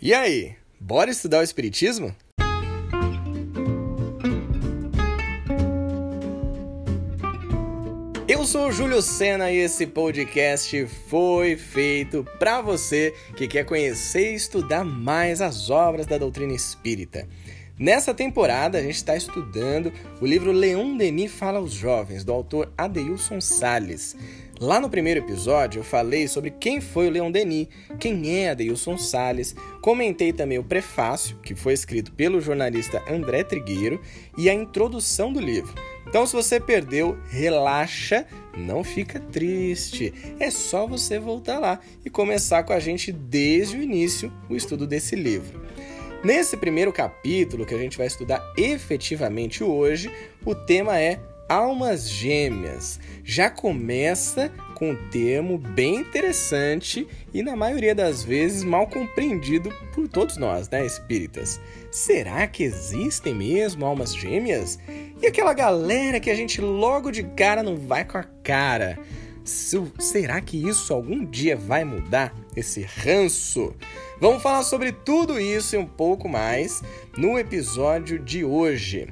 E aí, bora estudar o Espiritismo? Eu sou o Júlio Sena e esse podcast foi feito para você que quer conhecer e estudar mais as obras da doutrina espírita. Nessa temporada, a gente está estudando o livro Leon Denis Fala aos Jovens, do autor Adeilson Salles. Lá no primeiro episódio eu falei sobre quem foi o Leon Denis, quem é Adeilson Salles, comentei também o prefácio, que foi escrito pelo jornalista André Trigueiro, e a introdução do livro. Então, se você perdeu, relaxa, não fica triste. É só você voltar lá e começar com a gente desde o início o estudo desse livro. Nesse primeiro capítulo que a gente vai estudar efetivamente hoje, o tema é almas gêmeas. Já começa com um termo bem interessante e, na maioria das vezes, mal compreendido por todos nós, né, espíritas. Será que existem mesmo almas gêmeas? E aquela galera que a gente logo de cara não vai com a cara? Será que isso algum dia vai mudar? Esse ranço? Vamos falar sobre tudo isso e um pouco mais no episódio de hoje.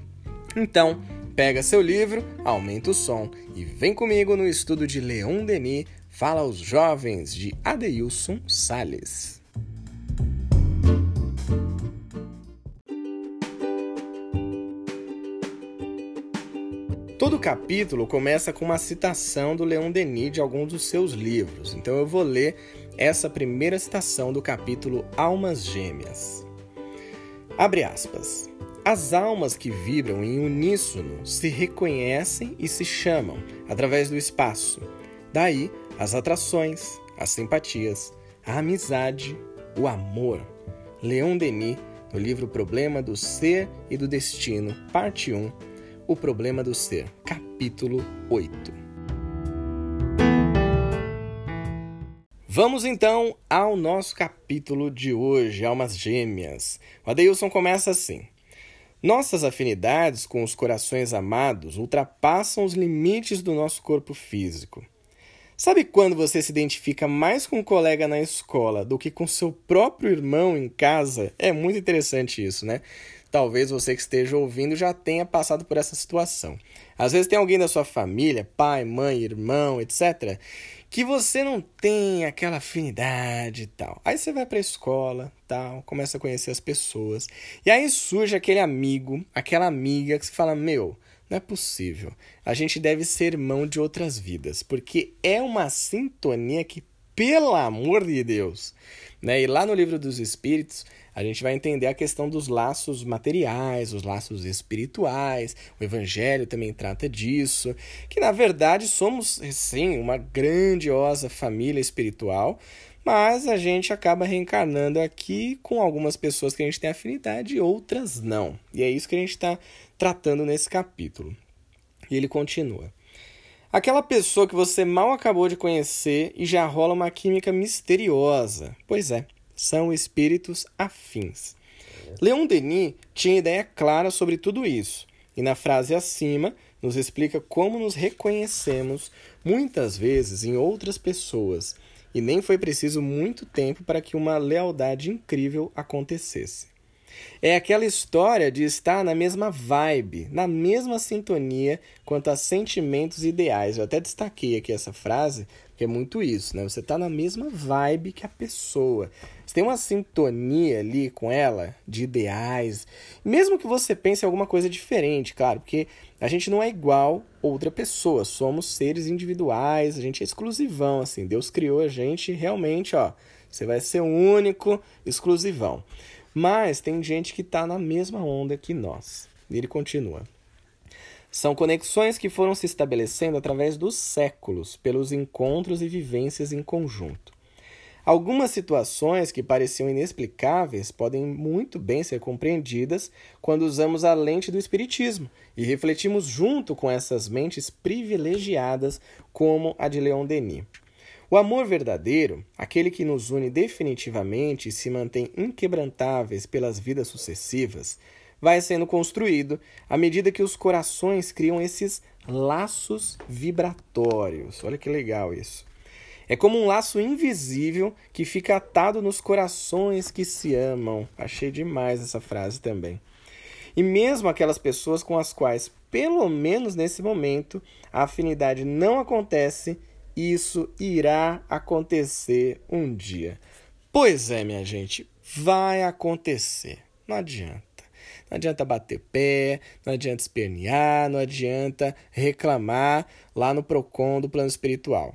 Então, Pega seu livro, aumenta o som e vem comigo no estudo de Leon Denis, Fala aos Jovens, de Adeilson Sales. Todo capítulo começa com uma citação do Leon Denis de algum dos seus livros, então eu vou ler essa primeira citação do capítulo Almas Gêmeas. Abre aspas. As almas que vibram em uníssono se reconhecem e se chamam através do espaço. Daí as atrações, as simpatias, a amizade, o amor. Leon Denis, no livro Problema do Ser e do Destino, parte 1, O Problema do Ser, capítulo 8. Vamos então ao nosso capítulo de hoje, Almas Gêmeas. O Adeilson começa assim. Nossas afinidades com os corações amados ultrapassam os limites do nosso corpo físico. Sabe quando você se identifica mais com um colega na escola do que com seu próprio irmão em casa? É muito interessante isso, né? Talvez você que esteja ouvindo já tenha passado por essa situação. Às vezes tem alguém da sua família, pai, mãe, irmão, etc., que você não tem aquela afinidade e tal. Aí você vai para a escola, tal, começa a conhecer as pessoas. E aí surge aquele amigo, aquela amiga que você fala: "Meu, não é possível. A gente deve ser irmão de outras vidas, porque é uma sintonia que, pelo amor de Deus, né? E lá no livro dos Espíritos, a gente vai entender a questão dos laços materiais, os laços espirituais. O Evangelho também trata disso, que na verdade somos, sim, uma grandiosa família espiritual, mas a gente acaba reencarnando aqui com algumas pessoas que a gente tem afinidade e outras não. E é isso que a gente está tratando nesse capítulo. E ele continua. Aquela pessoa que você mal acabou de conhecer e já rola uma química misteriosa. Pois é, são espíritos afins. Leon Denis tinha ideia clara sobre tudo isso, e na frase acima nos explica como nos reconhecemos muitas vezes em outras pessoas, e nem foi preciso muito tempo para que uma lealdade incrível acontecesse. É aquela história de estar na mesma vibe, na mesma sintonia quanto a sentimentos ideais. Eu até destaquei aqui essa frase, porque é muito isso, né? Você está na mesma vibe que a pessoa. Você tem uma sintonia ali com ela de ideais, mesmo que você pense em alguma coisa diferente, claro, porque a gente não é igual outra pessoa, somos seres individuais, a gente é exclusivão, assim. Deus criou a gente realmente, ó. Você vai ser único, exclusivão. Mas tem gente que está na mesma onda que nós. Ele continua. São conexões que foram se estabelecendo através dos séculos, pelos encontros e vivências em conjunto. Algumas situações que pareciam inexplicáveis podem muito bem ser compreendidas quando usamos a lente do Espiritismo e refletimos junto com essas mentes privilegiadas, como a de Leon Denis. O amor verdadeiro, aquele que nos une definitivamente e se mantém inquebrantáveis pelas vidas sucessivas, vai sendo construído à medida que os corações criam esses laços vibratórios. Olha que legal isso. É como um laço invisível que fica atado nos corações que se amam. Achei demais essa frase também. E mesmo aquelas pessoas com as quais, pelo menos nesse momento, a afinidade não acontece, isso irá acontecer um dia. Pois é, minha gente, vai acontecer. Não adianta. Não adianta bater pé, não adianta espernear, não adianta reclamar lá no PROCON do plano espiritual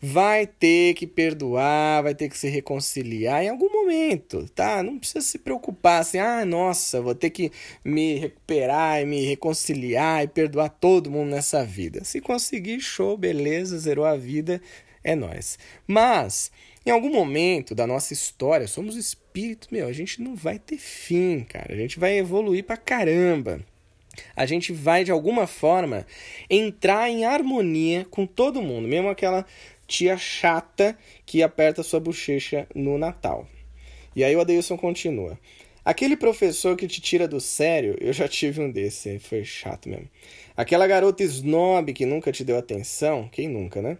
vai ter que perdoar, vai ter que se reconciliar em algum momento, tá? Não precisa se preocupar assim, ah, nossa, vou ter que me recuperar e me reconciliar e perdoar todo mundo nessa vida. Se conseguir, show, beleza, zerou a vida, é nós. Mas em algum momento da nossa história, somos espíritos, meu, a gente não vai ter fim, cara. A gente vai evoluir pra caramba a gente vai de alguma forma entrar em harmonia com todo mundo, mesmo aquela tia chata que aperta sua bochecha no Natal. E aí o Adeilson continua. Aquele professor que te tira do sério, eu já tive um desse, foi chato mesmo. Aquela garota snob que nunca te deu atenção, quem nunca, né?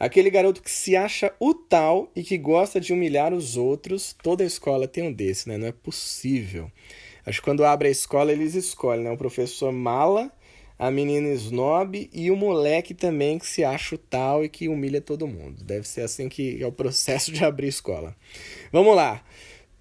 Aquele garoto que se acha o tal e que gosta de humilhar os outros, toda escola tem um desse, né? Não é possível. Acho que quando abre a escola eles escolhem, né? O professor mala a menina snob e o moleque também que se acha o tal e que humilha todo mundo. Deve ser assim que é o processo de abrir escola. Vamos lá.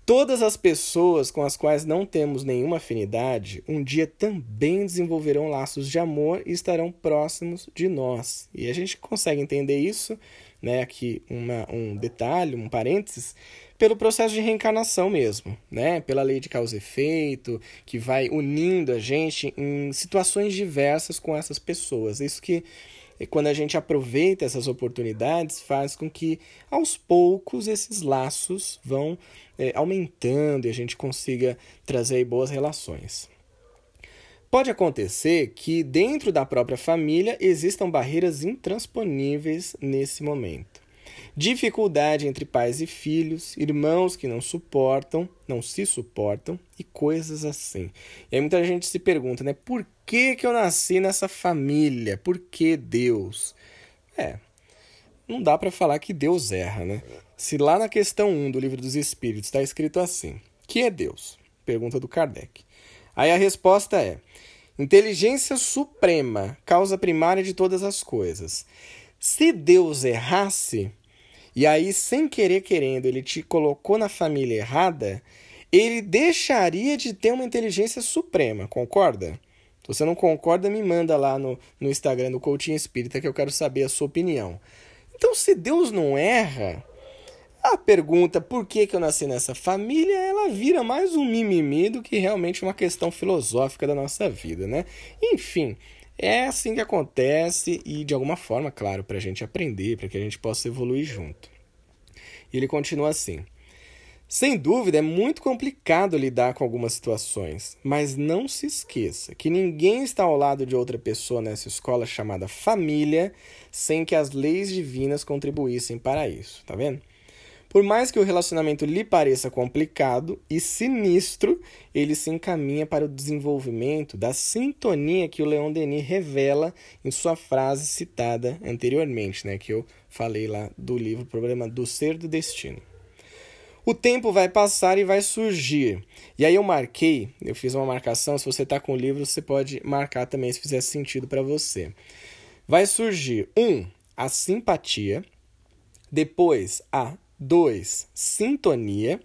Todas as pessoas com as quais não temos nenhuma afinidade, um dia também desenvolverão laços de amor e estarão próximos de nós. E a gente consegue entender isso, né? Aqui uma, um detalhe, um parênteses, pelo processo de reencarnação mesmo, né? Pela lei de causa e efeito, que vai unindo a gente em situações diversas com essas pessoas. Isso que quando a gente aproveita essas oportunidades, faz com que aos poucos esses laços vão é, aumentando e a gente consiga trazer boas relações. Pode acontecer que dentro da própria família existam barreiras intransponíveis nesse momento dificuldade entre pais e filhos, irmãos que não suportam, não se suportam e coisas assim. E aí muita gente se pergunta, né? Por que, que eu nasci nessa família? Por que Deus? É, não dá para falar que Deus erra, né? Se lá na questão 1 do livro dos Espíritos está escrito assim: Que é Deus? Pergunta do Kardec. Aí a resposta é: Inteligência suprema, causa primária de todas as coisas. Se Deus errasse, e aí, sem querer querendo, ele te colocou na família errada, ele deixaria de ter uma inteligência suprema, concorda? Se você não concorda, me manda lá no, no Instagram do Coaching Espírita que eu quero saber a sua opinião. Então, se Deus não erra, a pergunta por que, que eu nasci nessa família, ela vira mais um mimimi do que realmente uma questão filosófica da nossa vida, né? Enfim, é assim que acontece e de alguma forma, claro, para a gente aprender, para que a gente possa evoluir junto. E ele continua assim: Sem dúvida, é muito complicado lidar com algumas situações, mas não se esqueça que ninguém está ao lado de outra pessoa nessa escola chamada família sem que as leis divinas contribuíssem para isso, tá vendo? Por mais que o relacionamento lhe pareça complicado e sinistro, ele se encaminha para o desenvolvimento da sintonia que o Leon Denis revela em sua frase citada anteriormente, né, que eu falei lá do livro Problema do Ser do Destino. O tempo vai passar e vai surgir. E aí eu marquei, eu fiz uma marcação, se você está com o livro, você pode marcar também se fizer sentido para você. Vai surgir um, a simpatia, depois a 2. Sintonia.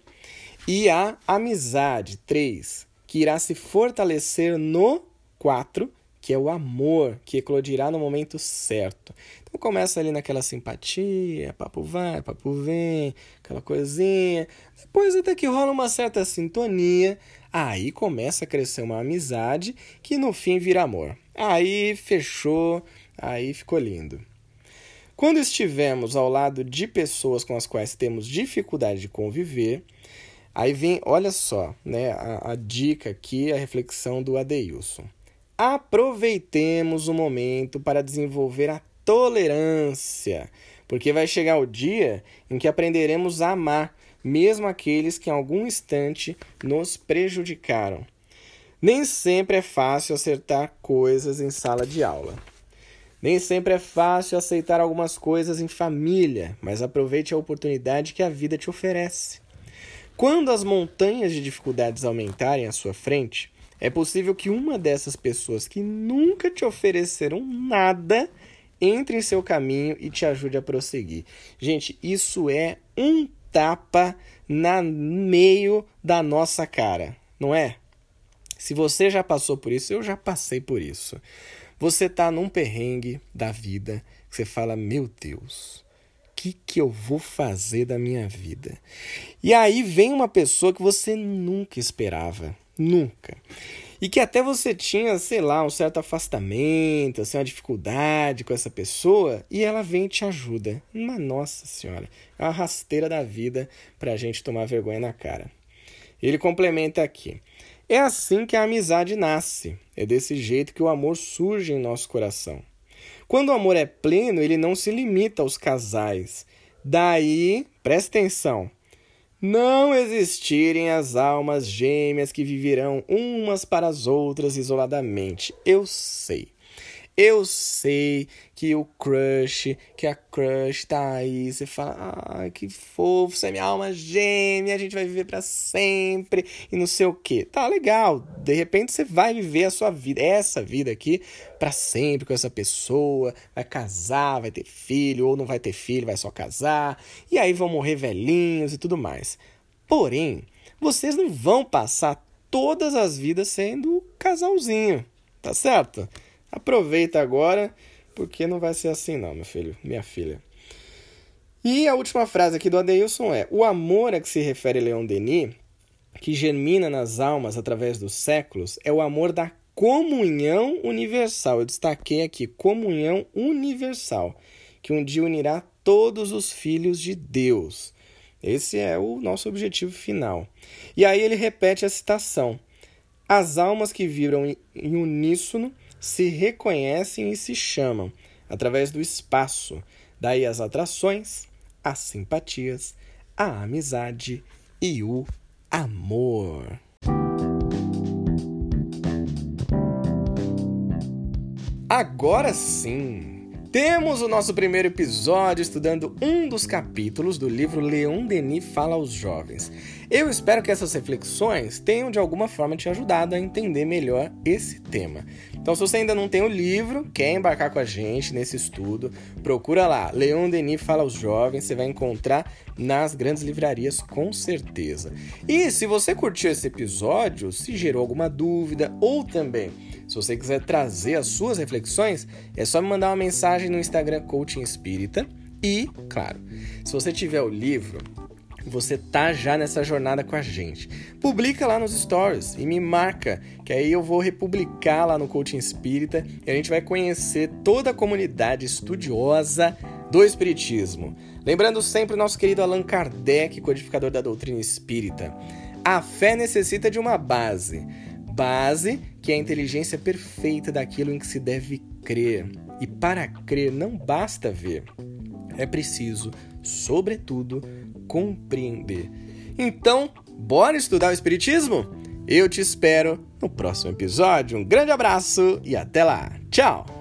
E a amizade. 3. Que irá se fortalecer no 4, que é o amor, que eclodirá no momento certo. Então começa ali naquela simpatia, papo vai, papo vem, aquela coisinha. Depois até que rola uma certa sintonia, aí começa a crescer uma amizade que no fim vira amor. Aí fechou, aí ficou lindo. Quando estivermos ao lado de pessoas com as quais temos dificuldade de conviver, aí vem, olha só, né, a, a dica aqui, a reflexão do Adeilson. Aproveitemos o momento para desenvolver a tolerância, porque vai chegar o dia em que aprenderemos a amar, mesmo aqueles que em algum instante nos prejudicaram. Nem sempre é fácil acertar coisas em sala de aula. Nem sempre é fácil aceitar algumas coisas em família, mas aproveite a oportunidade que a vida te oferece. Quando as montanhas de dificuldades aumentarem à sua frente, é possível que uma dessas pessoas que nunca te ofereceram nada entre em seu caminho e te ajude a prosseguir. Gente, isso é um tapa na meio da nossa cara, não é? Se você já passou por isso, eu já passei por isso. Você tá num perrengue da vida, que você fala: "Meu Deus, que que eu vou fazer da minha vida?". E aí vem uma pessoa que você nunca esperava, nunca e que até você tinha, sei lá, um certo afastamento, assim, uma dificuldade com essa pessoa, e ela vem e te ajuda. Mas, nossa senhora, é uma rasteira da vida para a gente tomar vergonha na cara. Ele complementa aqui. É assim que a amizade nasce. É desse jeito que o amor surge em nosso coração. Quando o amor é pleno, ele não se limita aos casais. Daí, presta atenção, não existirem as almas gêmeas que viverão umas para as outras isoladamente. Eu sei. Eu sei que o crush, que a crush tá aí, você fala, ah, que fofo, você é minha alma gêmea, a gente vai viver para sempre e não sei o que. Tá legal, de repente você vai viver a sua vida, essa vida aqui, para sempre com essa pessoa, vai casar, vai ter filho, ou não vai ter filho, vai só casar, e aí vão morrer velhinhos e tudo mais. Porém, vocês não vão passar todas as vidas sendo casalzinho, tá certo? Aproveita agora, porque não vai ser assim não, meu filho, minha filha. E a última frase aqui do Adeilson é: O amor a que se refere Leon Denis, que germina nas almas através dos séculos, é o amor da comunhão universal. Eu destaquei aqui comunhão universal, que um dia unirá todos os filhos de Deus. Esse é o nosso objetivo final. E aí ele repete a citação: As almas que vibram em uníssono se reconhecem e se chamam através do espaço. Daí as atrações, as simpatias, a amizade e o amor. Agora sim! Temos o nosso primeiro episódio estudando um dos capítulos do livro Leon Denis Fala aos Jovens. Eu espero que essas reflexões tenham de alguma forma te ajudado a entender melhor esse tema. Então, se você ainda não tem o livro, quer embarcar com a gente nesse estudo, procura lá, Leon Denis Fala aos Jovens, você vai encontrar nas grandes livrarias com certeza. E se você curtiu esse episódio, se gerou alguma dúvida ou também se você quiser trazer as suas reflexões, é só me mandar uma mensagem no Instagram Coaching Espírita. E, claro, se você tiver o livro, você tá já nessa jornada com a gente. Publica lá nos stories e me marca, que aí eu vou republicar lá no Coaching Espírita e a gente vai conhecer toda a comunidade estudiosa do Espiritismo. Lembrando sempre o nosso querido Allan Kardec, codificador da doutrina espírita. A fé necessita de uma base base, que é a inteligência perfeita daquilo em que se deve crer. E para crer não basta ver, é preciso, sobretudo, compreender. Então, bora estudar o Espiritismo? Eu te espero no próximo episódio. Um grande abraço e até lá. Tchau!